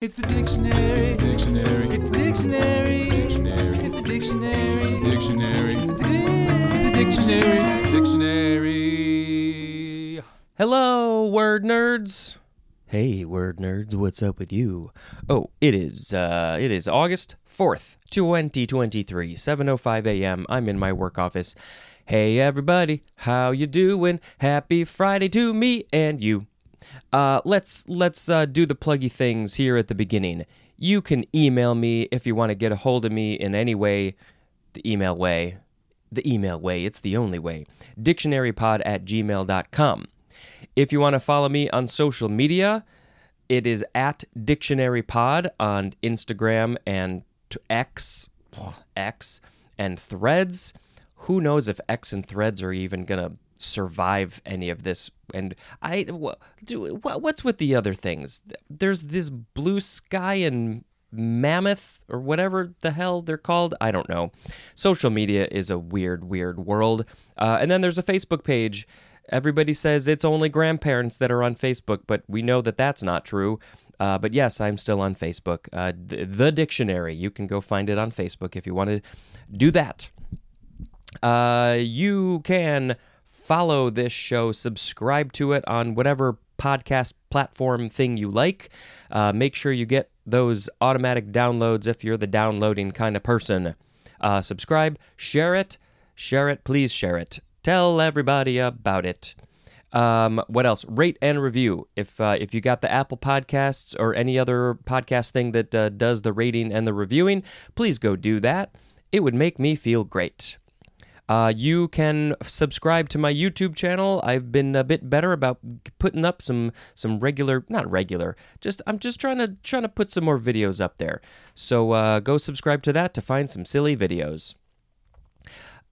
It's the dictionary. Dictionary. It's the dictionary. Dictionary. It's the dictionary. Dictionary. It's the dictionary. Dictionary. Hello, word nerds. Hey, word nerds, what's up with you? Oh, it is uh it is August 4th, 2023, 7:05 a.m. I'm in my work office. Hey everybody, how you doing? Happy Friday to me and you. Uh let's let's uh do the pluggy things here at the beginning. You can email me if you want to get a hold of me in any way, the email way. The email way, it's the only way. Dictionarypod at gmail.com. If you want to follow me on social media, it is at dictionarypod on Instagram and X, X and Threads. Who knows if X and Threads are even gonna survive any of this? And I, do what's with the other things? There's this blue sky and mammoth or whatever the hell they're called. I don't know. Social media is a weird, weird world. Uh, and then there's a Facebook page. Everybody says it's only grandparents that are on Facebook, but we know that that's not true. Uh, but yes, I'm still on Facebook. Uh, th- the Dictionary. You can go find it on Facebook if you want to do that. Uh, you can follow this show, subscribe to it on whatever podcast platform thing you like. Uh, make sure you get those automatic downloads if you're the downloading kind of person. Uh, subscribe, share it, share it, please share it. Tell everybody about it. Um, what else? Rate and review. If uh, if you got the Apple Podcasts or any other podcast thing that uh, does the rating and the reviewing, please go do that. It would make me feel great. Uh, you can subscribe to my YouTube channel. I've been a bit better about putting up some some regular, not regular, just I'm just trying to trying to put some more videos up there. So uh, go subscribe to that to find some silly videos.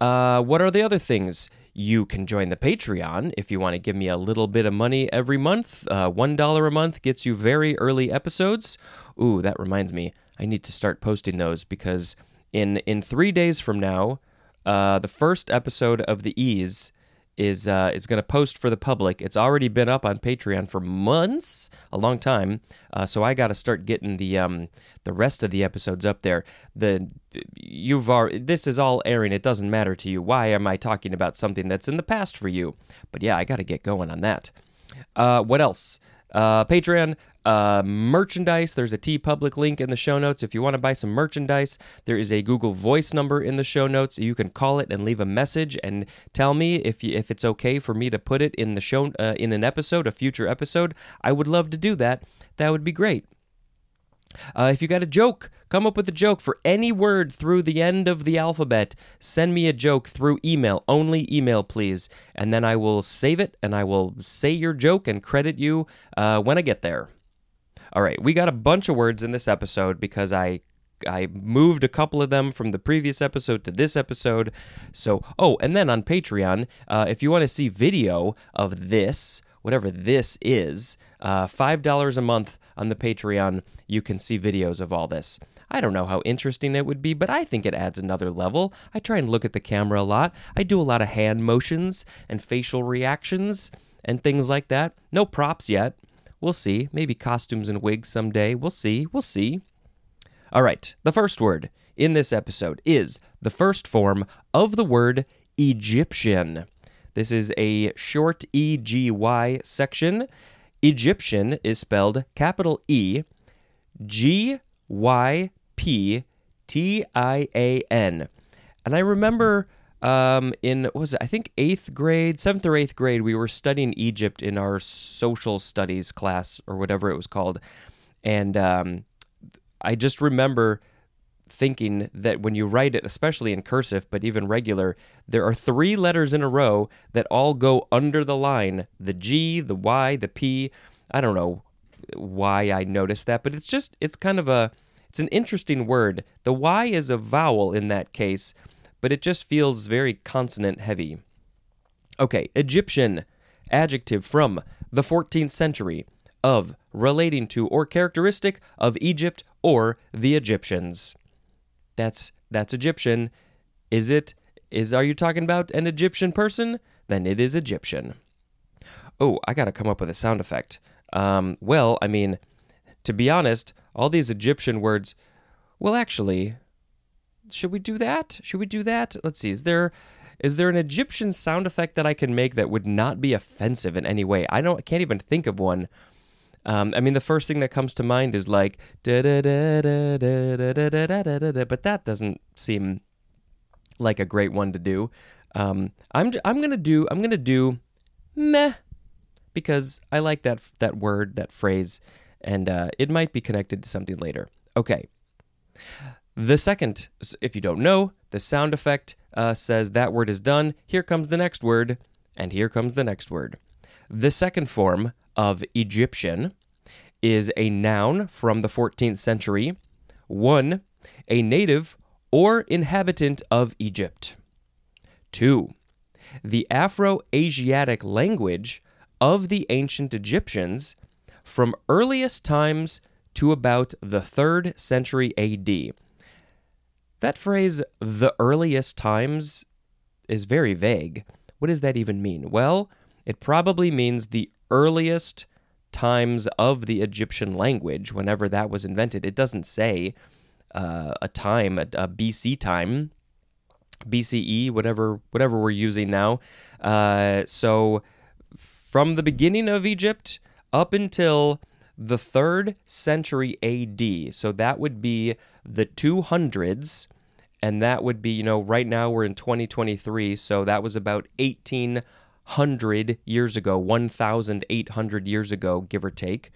Uh, what are the other things? You can join the Patreon if you want to give me a little bit of money every month. Uh, $1 a month gets you very early episodes. Ooh, that reminds me. I need to start posting those because in, in three days from now, uh, the first episode of The Ease is uh, is going to post for the public. It's already been up on Patreon for months, a long time. Uh, so I got to start getting the um, the rest of the episodes up there. The you've already, this is all airing. It doesn't matter to you. Why am I talking about something that's in the past for you? But yeah, I got to get going on that. Uh, what else? Uh, Patreon, uh, merchandise. There's a TeePublic link in the show notes. If you want to buy some merchandise, there is a Google Voice number in the show notes. You can call it and leave a message and tell me if you, if it's okay for me to put it in the show uh, in an episode, a future episode. I would love to do that. That would be great. Uh, if you got a joke, come up with a joke for any word through the end of the alphabet. Send me a joke through email, only email, please. And then I will save it and I will say your joke and credit you uh, when I get there. All right, we got a bunch of words in this episode because I I moved a couple of them from the previous episode to this episode. So, oh, and then on Patreon, uh, if you want to see video of this, whatever this is, uh, $5 a month on the Patreon, you can see videos of all this. I don't know how interesting it would be, but I think it adds another level. I try and look at the camera a lot. I do a lot of hand motions and facial reactions and things like that. No props yet. We'll see. Maybe costumes and wigs someday. We'll see. We'll see. All right. The first word in this episode is the first form of the word Egyptian. This is a short EGY section. Egyptian is spelled capital E G Y P T I A N. And I remember um, in, was it, I think eighth grade, seventh or eighth grade, we were studying Egypt in our social studies class or whatever it was called. And um, I just remember thinking that when you write it, especially in cursive, but even regular, there are three letters in a row that all go under the line the G, the Y, the P. I don't know why I noticed that, but it's just, it's kind of a, it's an interesting word. The Y is a vowel in that case, but it just feels very consonant heavy. Okay, Egyptian, adjective from the 14th century, of, relating to, or characteristic of Egypt or the Egyptians. That's that's Egyptian. Is it is are you talking about an Egyptian person? Then it is Egyptian. Oh, I got to come up with a sound effect. Um, well, I mean, to be honest, all these Egyptian words. Well, actually, should we do that? Should we do that? Let's see. Is there is there an Egyptian sound effect that I can make that would not be offensive in any way? I don't I can't even think of one. Um, I mean, the first thing that comes to mind is like da da da da da da da da da but that doesn't seem like a great one to do. Um, I'm I'm gonna do I'm gonna do meh because I like that that word that phrase, and uh, it might be connected to something later. Okay. The second, if you don't know, the sound effect uh, says that word is done. Here comes the next word, and here comes the next word. The second form of Egyptian is a noun from the 14th century. One, a native or inhabitant of Egypt. Two, the Afro Asiatic language of the ancient Egyptians from earliest times to about the 3rd century AD. That phrase, the earliest times, is very vague. What does that even mean? Well, it probably means the earliest times of the Egyptian language, whenever that was invented. It doesn't say uh, a time, a, a, BC time, BCE, whatever whatever we're using now. Uh, so from the beginning of Egypt up until the third century AD. So that would be the 200s, and that would be, you know, right now we're in 2023, so that was about 1800 years ago, 1,800 years ago, give or take.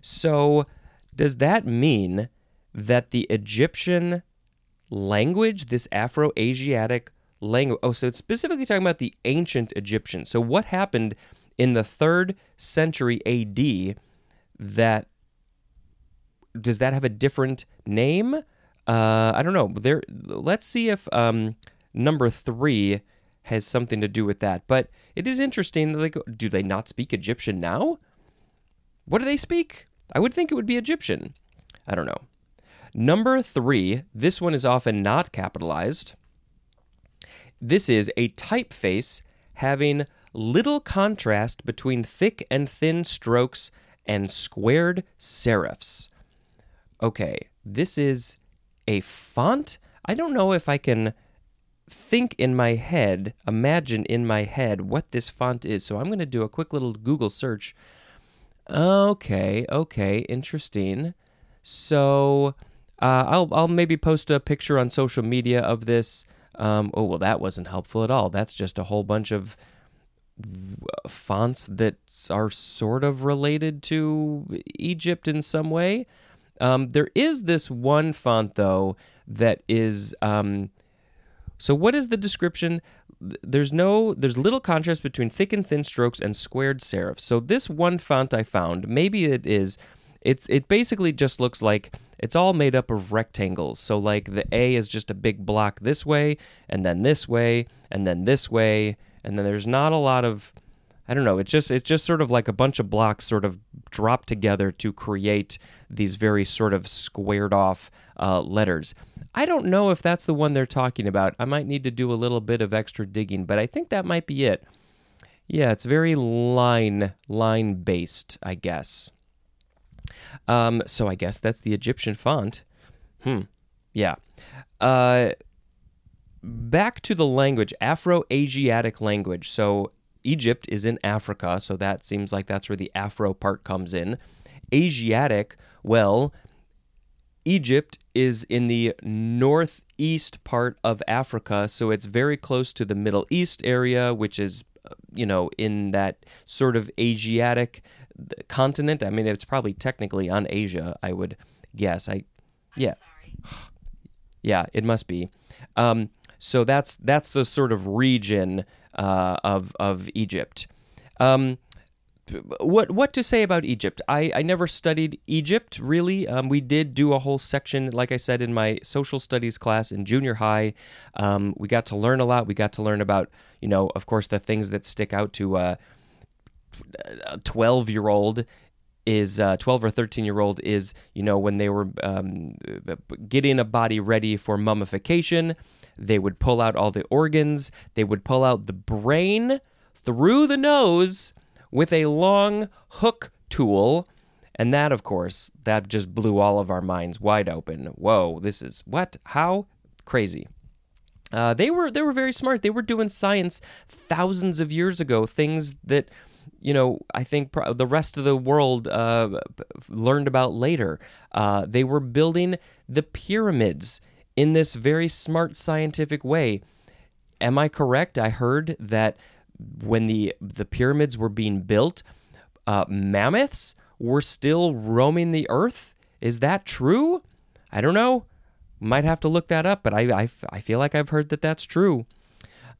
So does that mean that the Egyptian language, this Afro Asiatic language, oh, so it's specifically talking about the ancient Egyptian. So what happened in the third century AD that does that have a different name? Uh, I don't know. There, let's see if um, number three has something to do with that. But it is interesting. Do they not speak Egyptian now? What do they speak? I would think it would be Egyptian. I don't know. Number three, this one is often not capitalized. This is a typeface having little contrast between thick and thin strokes and squared serifs. Okay, this is a font. I don't know if I can think in my head, imagine in my head what this font is. So I'm going to do a quick little Google search. Okay, okay, interesting. So uh, I'll I'll maybe post a picture on social media of this. Um, oh well, that wasn't helpful at all. That's just a whole bunch of fonts that are sort of related to Egypt in some way. Um, there is this one font though that is. Um, so what is the description? There's no, there's little contrast between thick and thin strokes and squared serifs. So this one font I found, maybe it is, it's it basically just looks like it's all made up of rectangles. So like the A is just a big block this way, and then this way, and then this way, and then there's not a lot of I don't know. It's just it's just sort of like a bunch of blocks sort of dropped together to create these very sort of squared off uh, letters. I don't know if that's the one they're talking about. I might need to do a little bit of extra digging, but I think that might be it. Yeah, it's very line line based, I guess. Um, so I guess that's the Egyptian font. Hmm. Yeah. Uh, back to the language, Afro-Asiatic language. So Egypt is in Africa, so that seems like that's where the Afro part comes in. Asiatic, well, Egypt is in the northeast part of Africa, so it's very close to the Middle East area, which is, uh, you know, in that sort of Asiatic continent. I mean, it's probably technically on Asia, I would guess. I, yeah, yeah, it must be. Um, so that's that's the sort of region uh, of of Egypt. Um, what what to say about Egypt? I, I never studied Egypt really. Um, we did do a whole section, like I said, in my social studies class in junior high. Um, we got to learn a lot. We got to learn about, you know, of course, the things that stick out to uh, a twelve year old is uh, 12 or 13 year old is you know when they were um, getting a body ready for mummification they would pull out all the organs, they would pull out the brain through the nose with a long hook tool, And that, of course, that just blew all of our minds wide open. Whoa, this is what? How? Crazy. Uh, they were they were very smart. They were doing science thousands of years ago. Things that you know I think the rest of the world uh, learned about later. Uh, they were building the pyramids in this very smart scientific way. Am I correct? I heard that when the the pyramids were being built, uh, mammoths were still roaming the earth. Is that true? I don't know. Might have to look that up, but I, I, I feel like I've heard that that's true.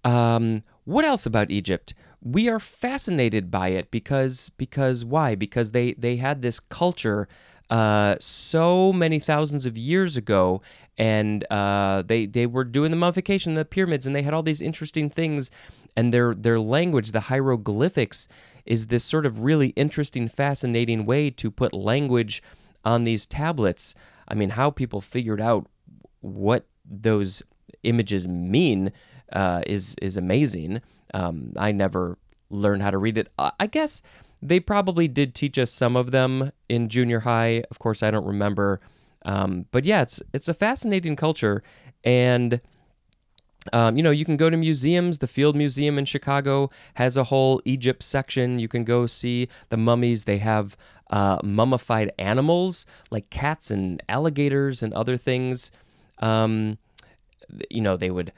Um, what else about Egypt? We are fascinated by it because because why? Because they they had this culture uh, so many thousands of years ago, and uh, they they were doing the mummification of the pyramids, and they had all these interesting things, and their their language, the hieroglyphics, is this sort of really interesting, fascinating way to put language on these tablets. I mean, how people figured out what those images mean uh, is is amazing. Um, I never learned how to read it. I I guess they probably did teach us some of them in junior high. Of course, I don't remember. Um, but yeah, it's it's a fascinating culture, and um, you know you can go to museums. The Field Museum in Chicago has a whole Egypt section. You can go see the mummies. They have uh, mummified animals like cats and alligators and other things. Um, you know they would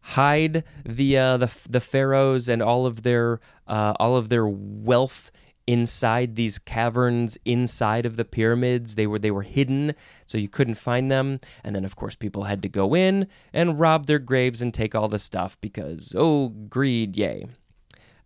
hide the uh, the the pharaohs and all of their uh, all of their wealth inside these caverns inside of the pyramids. They were they were hidden so you couldn't find them. And then of course people had to go in and rob their graves and take all the stuff because oh greed yay.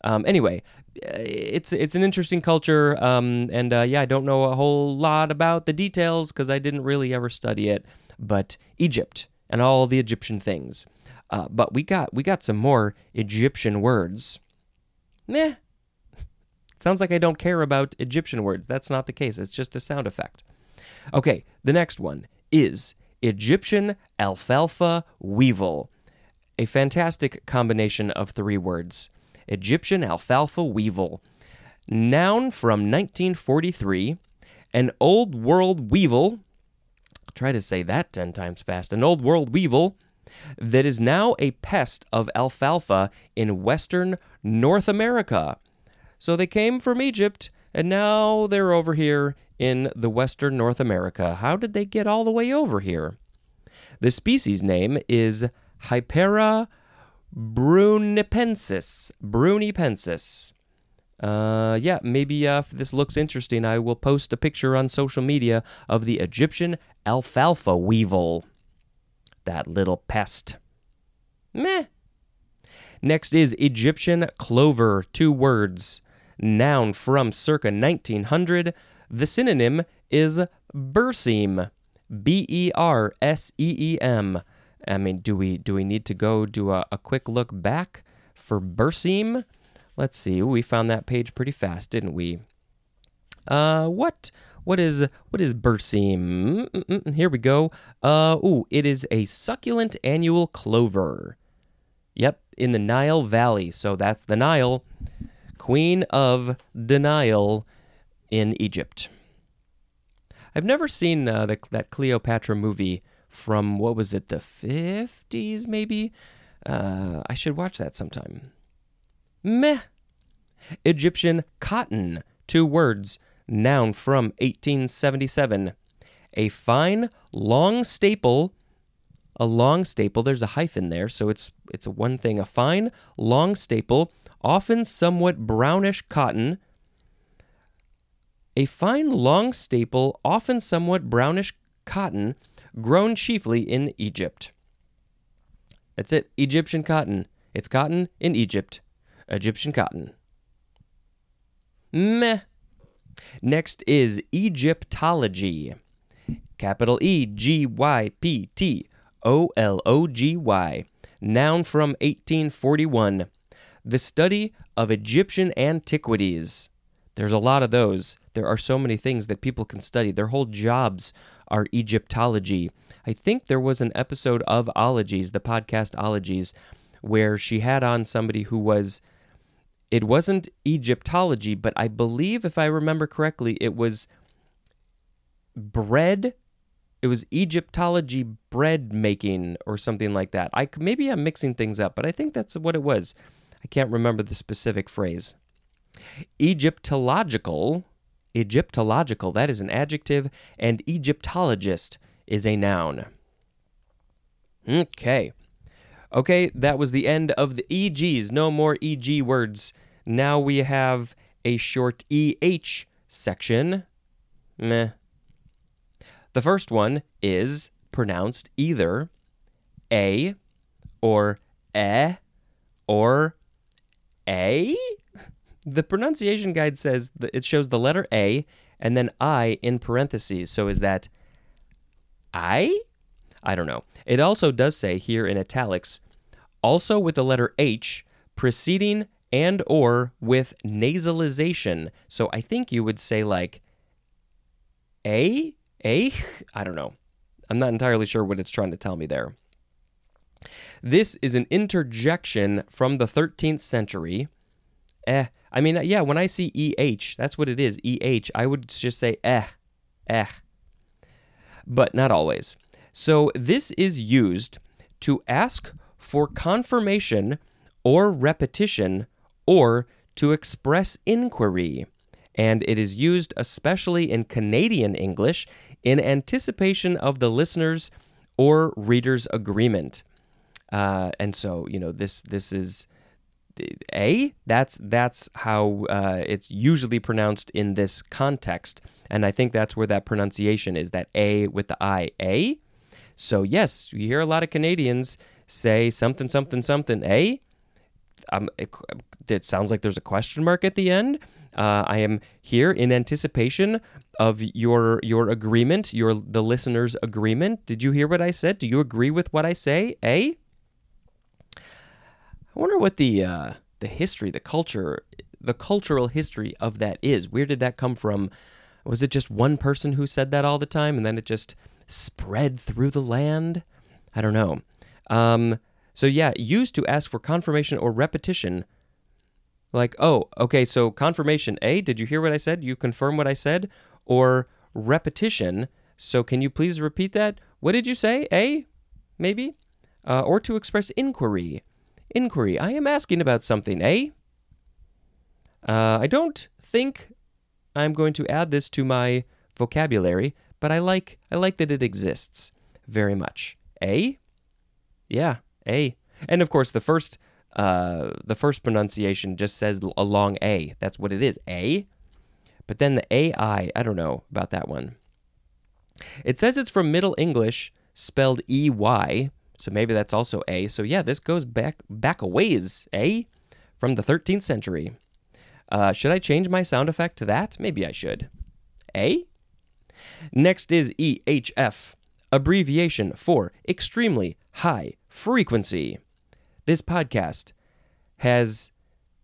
Um, anyway it's it's an interesting culture um, and uh, yeah i don't know a whole lot about the details because i didn't really ever study it but egypt and all the egyptian things. Uh, but we got we got some more egyptian words. Meh Sounds like I don't care about Egyptian words. That's not the case. It's just a sound effect. Okay, the next one is Egyptian alfalfa weevil. A fantastic combination of three words. Egyptian alfalfa weevil. Noun from 1943. An old world weevil. Try to say that 10 times fast. An old world weevil that is now a pest of alfalfa in western North America. So they came from Egypt and now they're over here in the western North America. How did they get all the way over here? The species name is Hypera brunneipennis. Brunneipennis. Uh, yeah, maybe uh, if this looks interesting, I will post a picture on social media of the Egyptian alfalfa weevil. That little pest. Meh. Next is Egyptian clover, two words. Noun from circa 1900. The synonym is berseem. B E R S E E M. I mean, do we do we need to go do a, a quick look back for berseem? Let's see. We found that page pretty fast, didn't we? Uh, what what is what is berseem? Mm-mm, here we go. Uh, ooh, it is a succulent annual clover. Yep, in the Nile Valley. So that's the Nile, Queen of Denial in Egypt. I've never seen uh, the, that Cleopatra movie from what was it, the fifties maybe? Uh, I should watch that sometime. Meh. Egyptian cotton, two words, noun from 1877. A fine, long staple. A long staple, there's a hyphen there, so it's it's one thing. A fine, long staple, often somewhat brownish cotton. A fine, long staple, often somewhat brownish cotton, grown chiefly in Egypt. That's it. Egyptian cotton. It's cotton in Egypt. Egyptian cotton. Meh. Next is Egyptology. Capital E G Y P T O L O G Y. Noun from 1841. The study of Egyptian antiquities. There's a lot of those. There are so many things that people can study. Their whole jobs are Egyptology. I think there was an episode of Ologies, the podcast Ologies, where she had on somebody who was it wasn't Egyptology, but I believe if I remember correctly, it was bread. It was Egyptology bread making or something like that. I maybe I'm mixing things up, but I think that's what it was. I can't remember the specific phrase. Egyptological, Egyptological, that is an adjective, and Egyptologist is a noun. Okay. Okay, that was the end of the EGs. No more EG words. Now we have a short EH section. Meh. The first one is pronounced either A or E or A. The pronunciation guide says that it shows the letter A and then I in parentheses. So is that I? I don't know. It also does say here in italics, also with the letter H preceding and or with nasalization. So I think you would say like A? A? I don't know. I'm not entirely sure what it's trying to tell me there. This is an interjection from the 13th century. Eh. I mean, yeah, when I see EH, that's what it is. EH. I would just say eh. Eh. But not always. So this is used to ask for confirmation or repetition or to express inquiry. And it is used especially in Canadian English in anticipation of the listener's or reader's agreement. Uh, and so, you know, this this is a that's that's how uh, it's usually pronounced in this context, and I think that's where that pronunciation is that a with the i a. So yes, you hear a lot of Canadians say something something something a. Um, it, it sounds like there's a question mark at the end. Uh, I am here in anticipation of your your agreement, your the listener's agreement. Did you hear what I said? Do you agree with what I say? A. I wonder what the uh, the history, the culture, the cultural history of that is. Where did that come from? Was it just one person who said that all the time, and then it just spread through the land? I don't know. Um, so yeah, used to ask for confirmation or repetition. Like, oh, okay, so confirmation. A, did you hear what I said? You confirm what I said, or repetition. So can you please repeat that? What did you say? A, maybe, uh, or to express inquiry inquiry. I am asking about something, eh? Uh, I don't think I'm going to add this to my vocabulary, but I like I like that it exists very much. A? Yeah, A. And of course, the first uh, the first pronunciation just says a long a. That's what it is, a. But then the ai, I don't know about that one. It says it's from Middle English, spelled e y, so maybe that's also A. So yeah, this goes back back a ways, A, from the 13th century. Uh, should I change my sound effect to that? Maybe I should. A. Next is EHF, abbreviation for extremely high frequency. This podcast has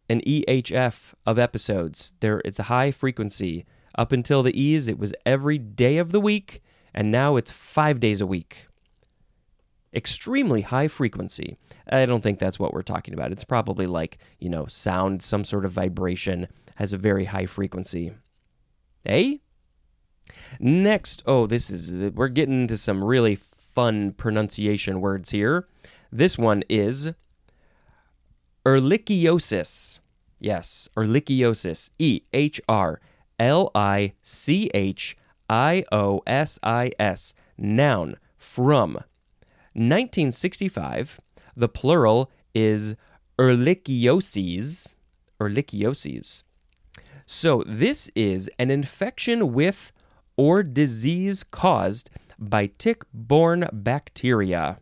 an EHF of episodes. There, it's a high frequency. Up until the E's, it was every day of the week, and now it's five days a week extremely high frequency. I don't think that's what we're talking about. It's probably like, you know, sound, some sort of vibration has a very high frequency. Eh? Next, oh, this is, we're getting into some really fun pronunciation words here. This one is ehrlichiosis. Yes, ehrlichiosis. E H R L I C H I O S I S. Noun from 1965, the plural is ehrlichioses. Ehrlichioses. So this is an infection with or disease caused by tick-borne bacteria.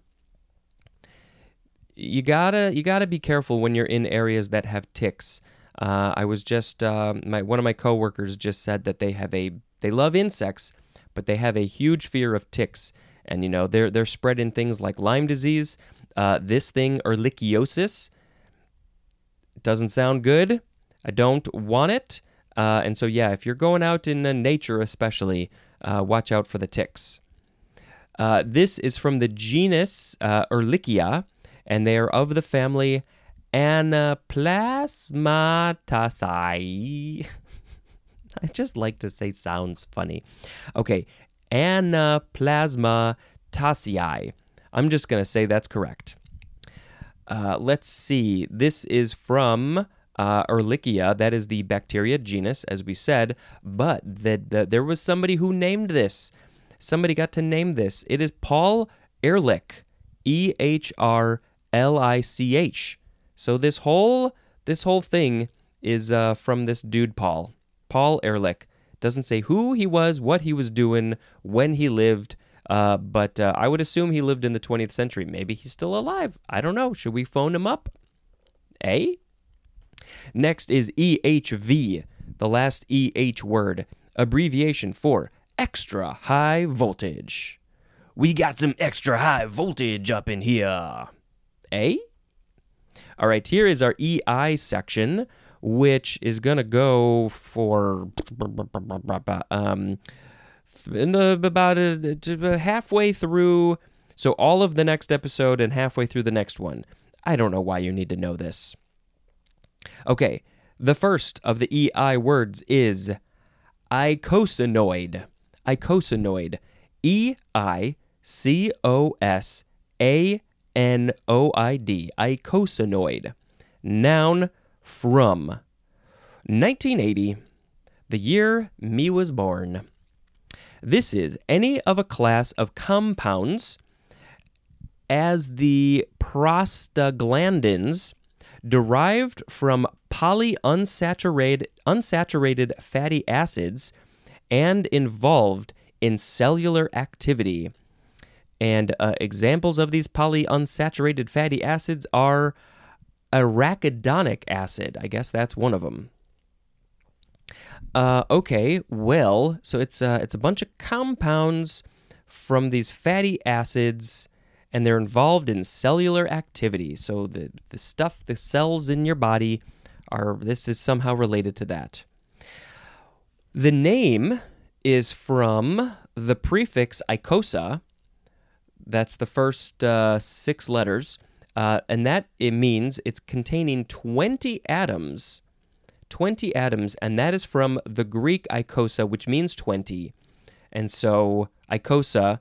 You gotta you gotta be careful when you're in areas that have ticks. Uh, I was just uh, my one of my coworkers just said that they have a they love insects, but they have a huge fear of ticks and you know they're they're spreading things like Lyme disease. Uh, this thing, ehrlichiosis, doesn't sound good. I don't want it. Uh, and so, yeah, if you're going out in uh, nature, especially, uh, watch out for the ticks. This is from the genus Ehrlichia, and they are of the family Anaplasmataceae. I just like to say sounds funny. Okay, Anaplasma tassii. I'm just going to say that's correct. Uh, let's see. This is from uh, Ehrlichia. That is the bacteria genus, as we said. But the, the, there was somebody who named this. Somebody got to name this. It is Paul Ehrlich. E H R L I C H. So this whole this whole thing is uh, from this dude Paul. Paul Ehrlich. Doesn't say who he was, what he was doing, when he lived. Uh, but uh, I would assume he lived in the 20th century. Maybe he's still alive. I don't know. Should we phone him up? A. Next is EHV, the last EH word, abbreviation for extra high voltage. We got some extra high voltage up in here. A? All right, here is our EI section, which is going to go for um, in the, about a, halfway through. So, all of the next episode and halfway through the next one. I don't know why you need to know this. Okay, the first of the EI words is eicosanoid. Eicosanoid. E I C O S A N O I D. Eicosanoid. Noun from 1980, the year me was born. This is any of a class of compounds as the prostaglandins derived from polyunsaturated unsaturated fatty acids and involved in cellular activity. And uh, examples of these polyunsaturated fatty acids are arachidonic acid. I guess that's one of them. Uh, okay, well, so it's uh, it's a bunch of compounds from these fatty acids, and they're involved in cellular activity. So the the stuff, the cells in your body, are this is somehow related to that. The name is from the prefix eicosa. That's the first uh, six letters, uh, and that it means it's containing twenty atoms 20 atoms, and that is from the Greek eicosa, which means 20. And so eicosa,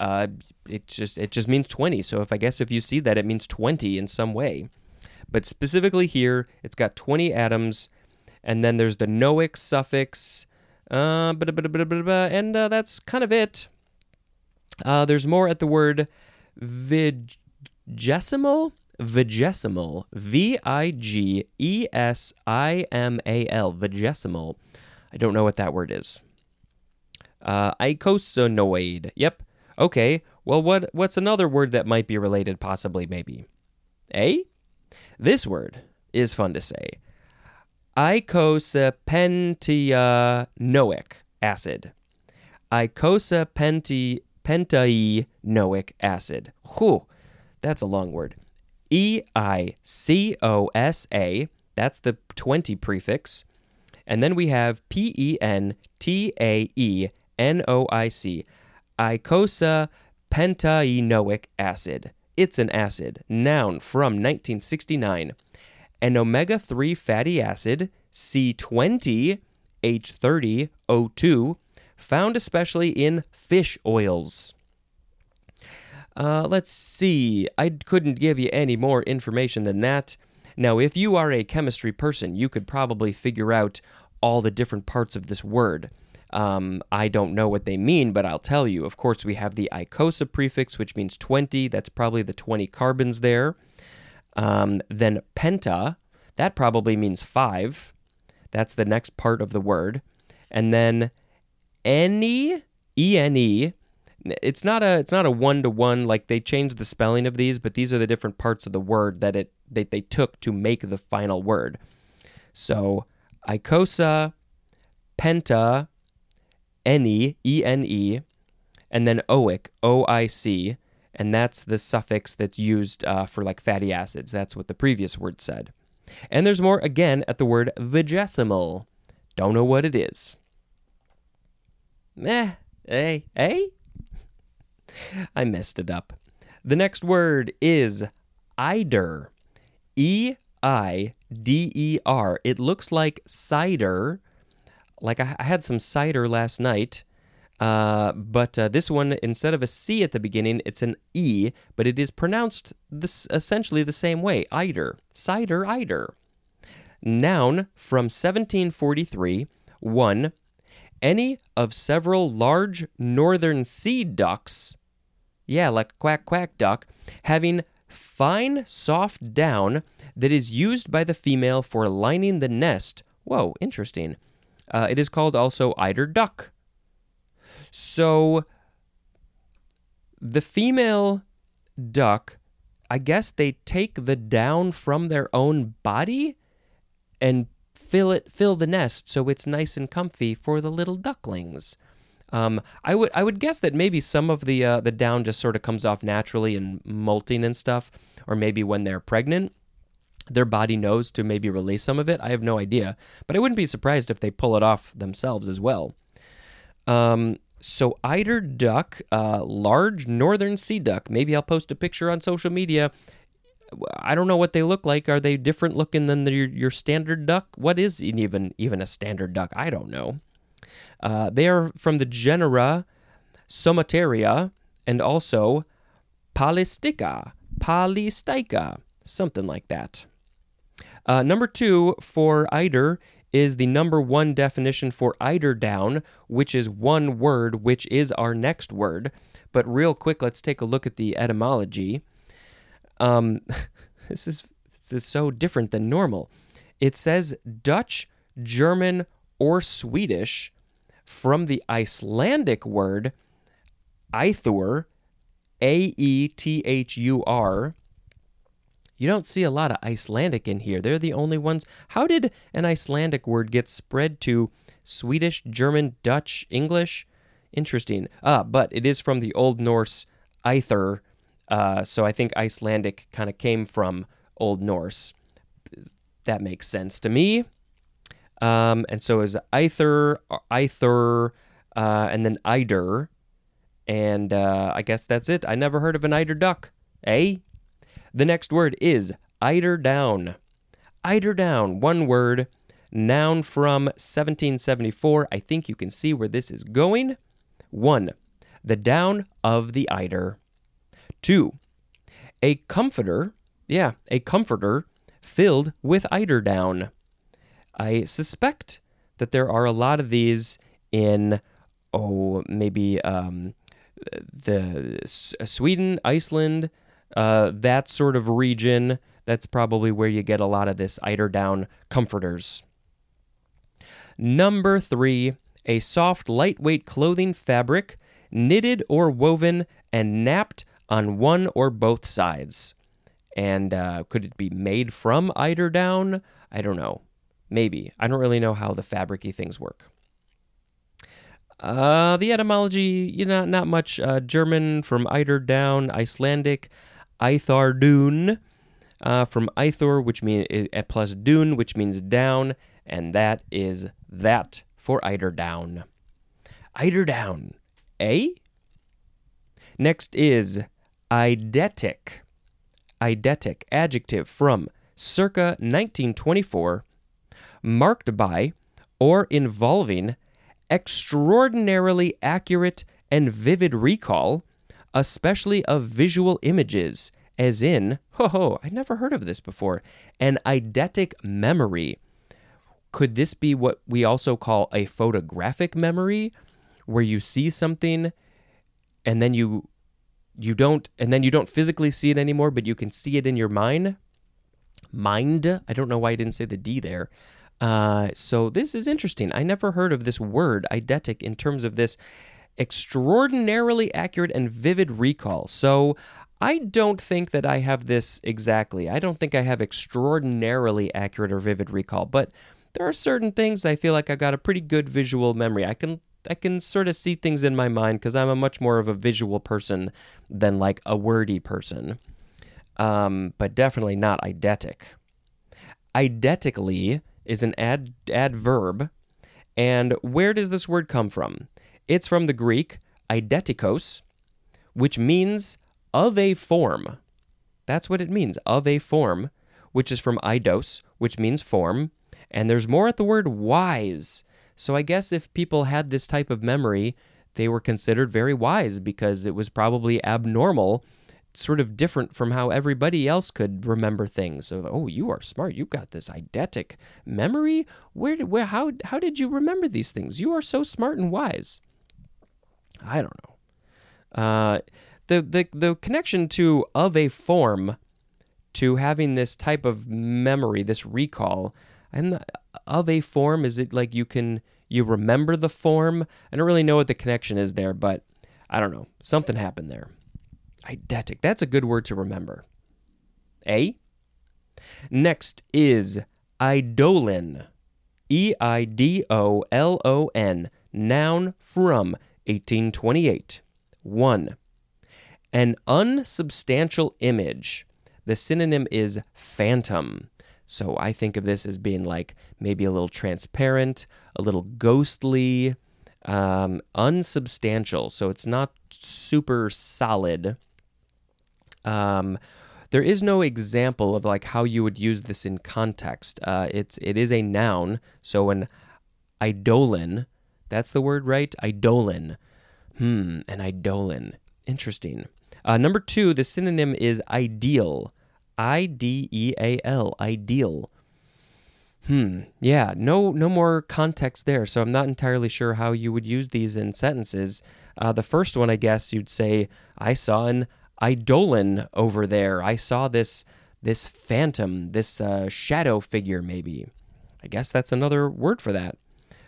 uh, it just it just means 20. So if I guess if you see that, it means 20 in some way. But specifically here, it's got 20 atoms, and then there's the noic suffix, uh, and uh, that's kind of it. Uh, there's more at the word vigesimal vigesimal, V I G E S I M A L, vigesimal. I don't know what that word is. Uh, eicosanoid. Yep. Okay. Well, what what's another word that might be related? Possibly, maybe. A. This word is fun to say. Eicosapentaenoic acid. Eicosapentaenoic acid. Whew, that's a long word. E I C O S A. That's the 20 prefix. And then we have P E N T A E N O I C. Eicosa pentaenoic acid. It's an acid. Noun from 1969. An omega 3 fatty acid, C20 H30O2, found especially in fish oils. Uh, let's see. I couldn't give you any more information than that. Now, if you are a chemistry person, you could probably figure out all the different parts of this word. Um, I don't know what they mean, but I'll tell you. Of course, we have the eicosa prefix, which means 20. That's probably the 20 carbons there. Um, then penta, that probably means five. That's the next part of the word. And then any, E N E, it's not a it's not a one to one like they changed the spelling of these, but these are the different parts of the word that it they, they took to make the final word. So eicosa, penta, ene, e n e, and then oic, o i c, and that's the suffix that's used uh, for like fatty acids. That's what the previous word said. And there's more again at the word vigesimal. Don't know what it is. Eh, eh, eh? I messed it up. The next word is eider. E I D E R. It looks like cider. Like I, had some cider last night. Uh, but uh, this one, instead of a C at the beginning, it's an E, but it is pronounced this essentially the same way. Eider, cider, eider. Noun from 1743. One, any of several large northern sea ducks. Yeah, like quack quack duck, having fine soft down that is used by the female for lining the nest. Whoa, interesting. Uh, it is called also eider duck. So the female duck, I guess they take the down from their own body and fill it fill the nest so it's nice and comfy for the little ducklings. Um, I would I would guess that maybe some of the uh, the down just sort of comes off naturally in molting and stuff, or maybe when they're pregnant, their body knows to maybe release some of it. I have no idea, but I wouldn't be surprised if they pull it off themselves as well. Um, so eider duck, uh, large northern sea duck. Maybe I'll post a picture on social media. I don't know what they look like. Are they different looking than the, your, your standard duck? What is even even a standard duck? I don't know. Uh, they are from the genera Somateria and also Polysticha, Polystica, something like that. Uh, number two for eider is the number one definition for eider down, which is one word, which is our next word. But real quick, let's take a look at the etymology. Um, this is this is so different than normal. It says Dutch, German, or Swedish from the Icelandic word Aethur, A E T H U R. You don't see a lot of Icelandic in here. They're the only ones. How did an Icelandic word get spread to Swedish, German, Dutch, English? Interesting. Ah, but it is from the Old Norse Aether, uh, so I think Icelandic kind of came from Old Norse. That makes sense to me. Um, and so is Aether, Aether, uh, and then Eider. And uh, I guess that's it. I never heard of an eider duck. Eh? The next word is eider down. Eider down, one word, noun from 1774. I think you can see where this is going. One, the down of the eider. Two, a comforter, yeah, a comforter filled with eiderdown. I suspect that there are a lot of these in, oh, maybe um, the S- Sweden, Iceland, uh, that sort of region. That's probably where you get a lot of this eiderdown comforters. Number three, a soft, lightweight clothing fabric, knitted or woven and napped on one or both sides. And uh, could it be made from eider down? I don't know. Maybe. I don't really know how the fabricy things work. Uh, the etymology, you know, not much. Uh, German from eider down, Icelandic, Eithardun uh, from Eithor, which means plus dun, which means down, and that is that for eider down. Eider down, eh? Next is eidetic. Eidetic, adjective from circa 1924, marked by or involving extraordinarily accurate and vivid recall, especially of visual images, as in, ho ho, I never heard of this before, an eidetic memory. Could this be what we also call a photographic memory, where you see something and then you you don't and then you don't physically see it anymore, but you can see it in your mind? Mind? I don't know why I didn't say the D there. Uh, so this is interesting. I never heard of this word, eidetic, in terms of this extraordinarily accurate and vivid recall. So I don't think that I have this exactly. I don't think I have extraordinarily accurate or vivid recall, but there are certain things I feel like I've got a pretty good visual memory. I can I can sort of see things in my mind because I'm a much more of a visual person than like a wordy person. Um, but definitely not eidetic. Eidetically is an ad, adverb. And where does this word come from? It's from the Greek eidetikos, which means of a form. That's what it means, of a form, which is from eidos, which means form. And there's more at the word wise. So I guess if people had this type of memory, they were considered very wise because it was probably abnormal, sort of different from how everybody else could remember things. So, oh, you are smart. You've got this eidetic memory. Where, did, where, how, how did you remember these things? You are so smart and wise. I don't know. Uh, the, the the connection to of a form to having this type of memory, this recall, and of a form is it like you can you remember the form? I don't really know what the connection is there, but I don't know. Something happened there. Eidetic. That's a good word to remember. A. Next is eidolon. E I D O L O N. Noun from 1828. 1. An unsubstantial image. The synonym is phantom. So I think of this as being like maybe a little transparent, a little ghostly, um, unsubstantial. So it's not super solid. Um, there is no example of like how you would use this in context. Uh, it's it is a noun. So an eidolon, that's the word, right? Eidolon. Hmm, an eidolon. Interesting. Uh, number two, the synonym is ideal. I D E A L. Ideal. Hmm. Yeah. No. No more context there. So I'm not entirely sure how you would use these in sentences. Uh, the first one, I guess, you'd say, "I saw an eidolon over there. I saw this this phantom, this uh, shadow figure. Maybe. I guess that's another word for that.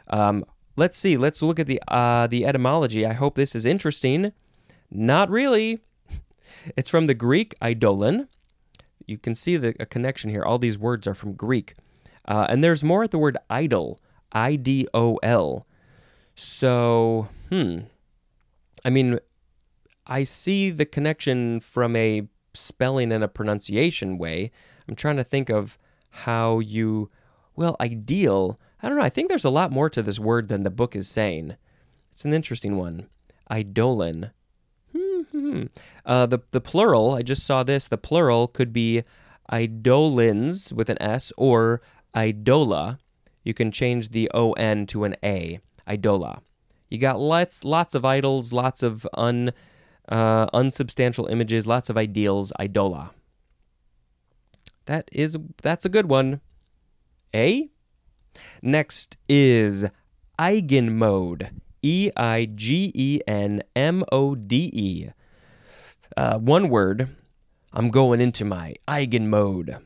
Um, let's see. Let's look at the uh, the etymology. I hope this is interesting. Not really. It's from the Greek eidolon. You can see the a connection here. All these words are from Greek. Uh, and there's more at the word idol, I D O L. So, hmm. I mean, I see the connection from a spelling and a pronunciation way. I'm trying to think of how you, well, ideal. I don't know. I think there's a lot more to this word than the book is saying. It's an interesting one. Eidolon. Hmm. Uh, the the plural, I just saw this. The plural could be eidolons with an S or idola. You can change the O N to an A. Idola. You got lots lots of idols, lots of un uh, unsubstantial images, lots of ideals. Idola. That is that's a good one. A. Next is eigenmode. E I G E N M O D E. Uh, one word. I'm going into my eigen mode.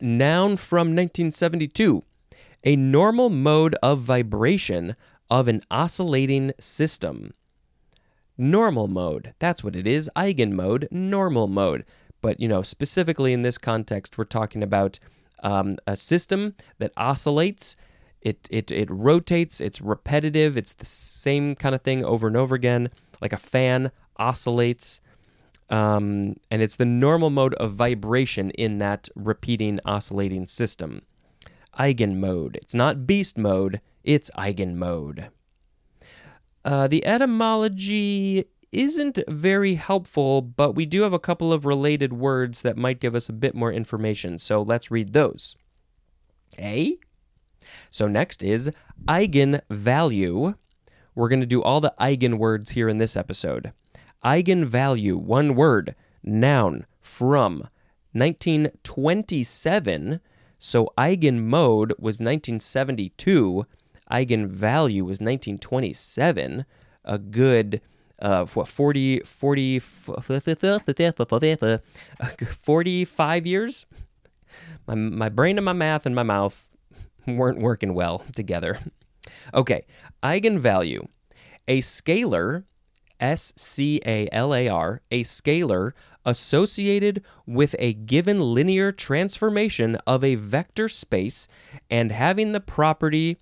Noun from 1972. A normal mode of vibration of an oscillating system. Normal mode. That's what it is. Eigen mode, normal mode. But, you know, specifically in this context, we're talking about um, a system that oscillates. It, it, it rotates, it's repetitive, it's the same kind of thing over and over again, like a fan oscillates. Um, and it's the normal mode of vibration in that repeating oscillating system. Eigen mode. It's not beast mode, it's eigen mode. Uh, the etymology isn't very helpful, but we do have a couple of related words that might give us a bit more information. So let's read those. A. So next is eigenvalue. We're going to do all the eigen words here in this episode. Eigenvalue, one word, noun, from 1927. So eigenmode was 1972. Eigenvalue was 1927. A good uh, what 40 40 45 years my, my brain and my math and my mouth weren't working well together okay eigenvalue a scalar S C A L A R, a scalar associated with a given linear transformation of a vector space and having the property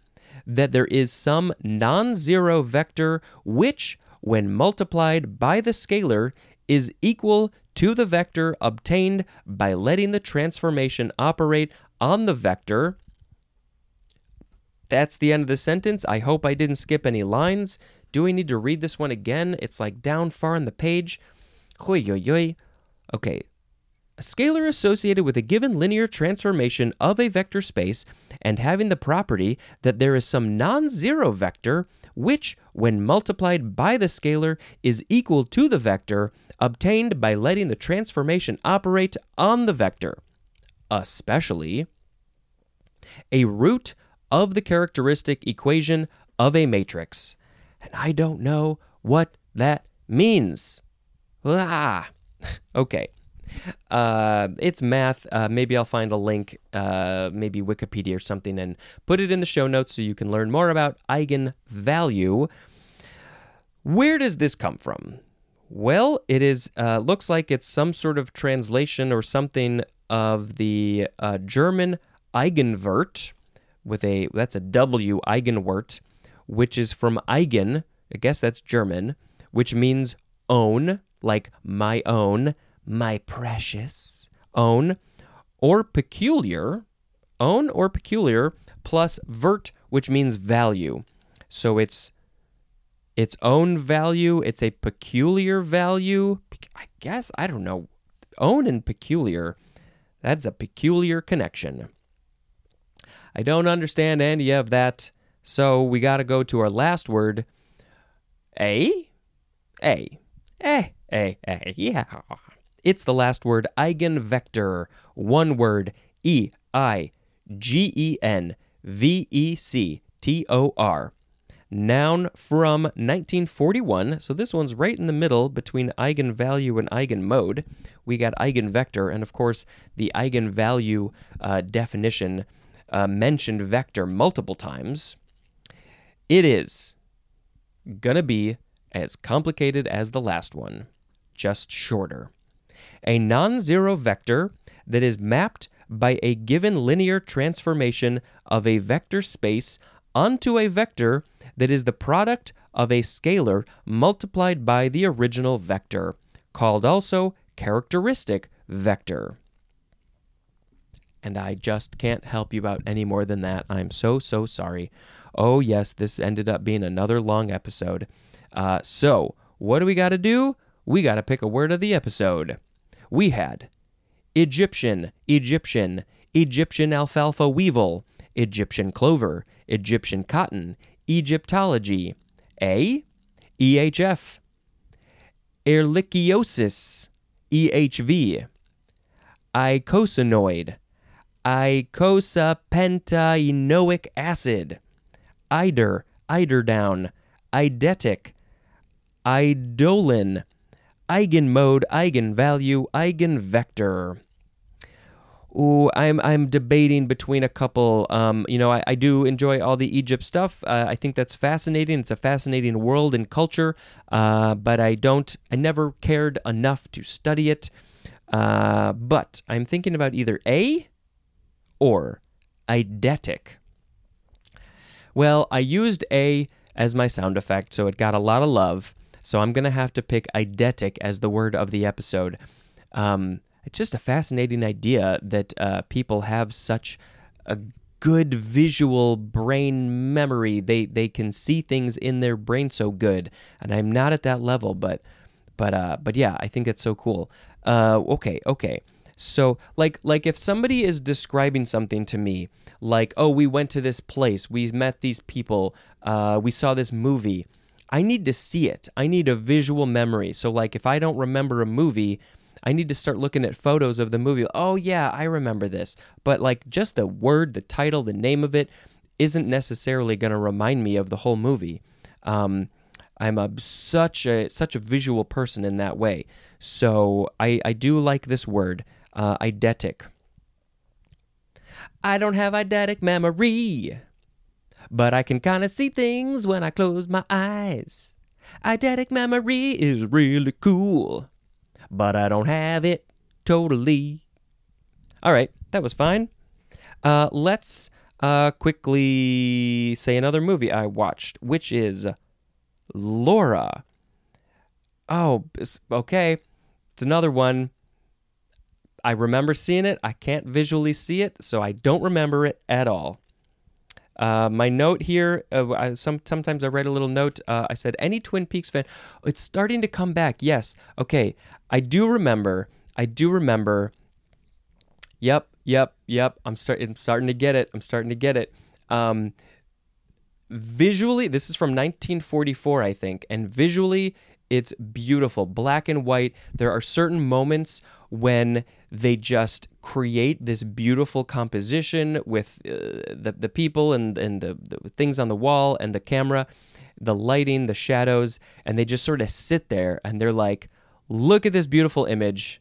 that there is some non zero vector which, when multiplied by the scalar, is equal to the vector obtained by letting the transformation operate on the vector. That's the end of the sentence. I hope I didn't skip any lines. Do we need to read this one again? It's like down far on the page. Hoi yo yo. Okay. A scalar associated with a given linear transformation of a vector space and having the property that there is some non zero vector which, when multiplied by the scalar, is equal to the vector obtained by letting the transformation operate on the vector, especially a root of the characteristic equation of a matrix. And I don't know what that means. Ah, okay. Uh, it's math. Uh, maybe I'll find a link, uh, maybe Wikipedia or something, and put it in the show notes so you can learn more about eigenvalue. Where does this come from? Well, it is uh, looks like it's some sort of translation or something of the uh, German eigenwert with a that's a W eigenwert, which is from eigen. I guess that's German, which means own, like my own, my precious own, or peculiar, own or peculiar plus vert, which means value. So it's its own value, it's a peculiar value. I guess, I don't know. Own and peculiar, that's a peculiar connection. I don't understand any of that, so we got to go to our last word. A? A. Eh, A, A, yeah. It's the last word, eigenvector. One word, E I G E N V E C T O R. Noun from 1941. So this one's right in the middle between eigenvalue and eigenmode. We got eigenvector, and of course, the eigenvalue uh, definition uh, mentioned vector multiple times. It is gonna be as complicated as the last one, just shorter. A non zero vector that is mapped by a given linear transformation of a vector space onto a vector that is the product of a scalar multiplied by the original vector, called also characteristic vector. And I just can't help you out any more than that. I'm so, so sorry. Oh, yes, this ended up being another long episode. Uh, so, what do we got to do? We got to pick a word of the episode. We had Egyptian, Egyptian, Egyptian alfalfa weevil, Egyptian clover, Egyptian cotton, Egyptology. A. EHF. Ehrlichiosis. EHV. Eicosanoid. Eicosapentaenoic acid. Eider, eiderdown, eidetic, eidolon, eigenmode, eigenvalue, eigenvector. Ooh, I'm I'm debating between a couple. Um, you know, I, I do enjoy all the Egypt stuff. Uh, I think that's fascinating. It's a fascinating world and culture. Uh, but I don't. I never cared enough to study it. Uh, but I'm thinking about either A or eidetic. Well, I used A as my sound effect, so it got a lot of love. So I'm going to have to pick eidetic as the word of the episode. Um, it's just a fascinating idea that uh, people have such a good visual brain memory. They they can see things in their brain so good, and I'm not at that level, but but uh, but yeah, I think it's so cool. Uh, okay, okay. So like like if somebody is describing something to me, like oh we went to this place, we met these people, uh, we saw this movie. I need to see it. I need a visual memory. So like if I don't remember a movie, I need to start looking at photos of the movie. Oh yeah, I remember this. But like just the word, the title, the name of it isn't necessarily going to remind me of the whole movie. Um, I'm a such a such a visual person in that way. So I I do like this word uh, eidetic. I don't have eidetic memory, but I can kind of see things when I close my eyes. Eidetic memory is really cool, but I don't have it totally. All right, that was fine. Uh, let's uh, quickly say another movie I watched, which is Laura. Oh, okay. It's another one. I remember seeing it. I can't visually see it, so I don't remember it at all. Uh, my note here, uh, I, some, sometimes I write a little note. Uh, I said, any Twin Peaks fan? It's starting to come back. Yes. Okay. I do remember. I do remember. Yep. Yep. Yep. I'm, start, I'm starting to get it. I'm starting to get it. Um, visually, this is from 1944, I think, and visually, it's beautiful, black and white. There are certain moments when they just create this beautiful composition with uh, the the people and and the, the things on the wall and the camera, the lighting, the shadows, and they just sort of sit there and they're like, "Look at this beautiful image,"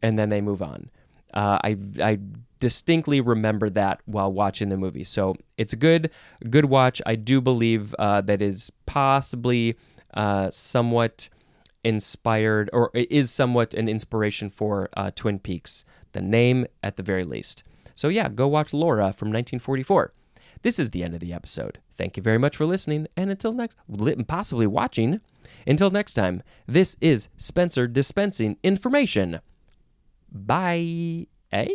and then they move on. Uh, I I distinctly remember that while watching the movie, so it's a good good watch. I do believe uh, that is possibly uh, somewhat inspired or is somewhat an inspiration for uh, Twin Peaks, the name at the very least. So yeah, go watch Laura from 1944. This is the end of the episode. Thank you very much for listening, and until next, possibly watching. Until next time, this is Spencer dispensing information. Bye. Eh?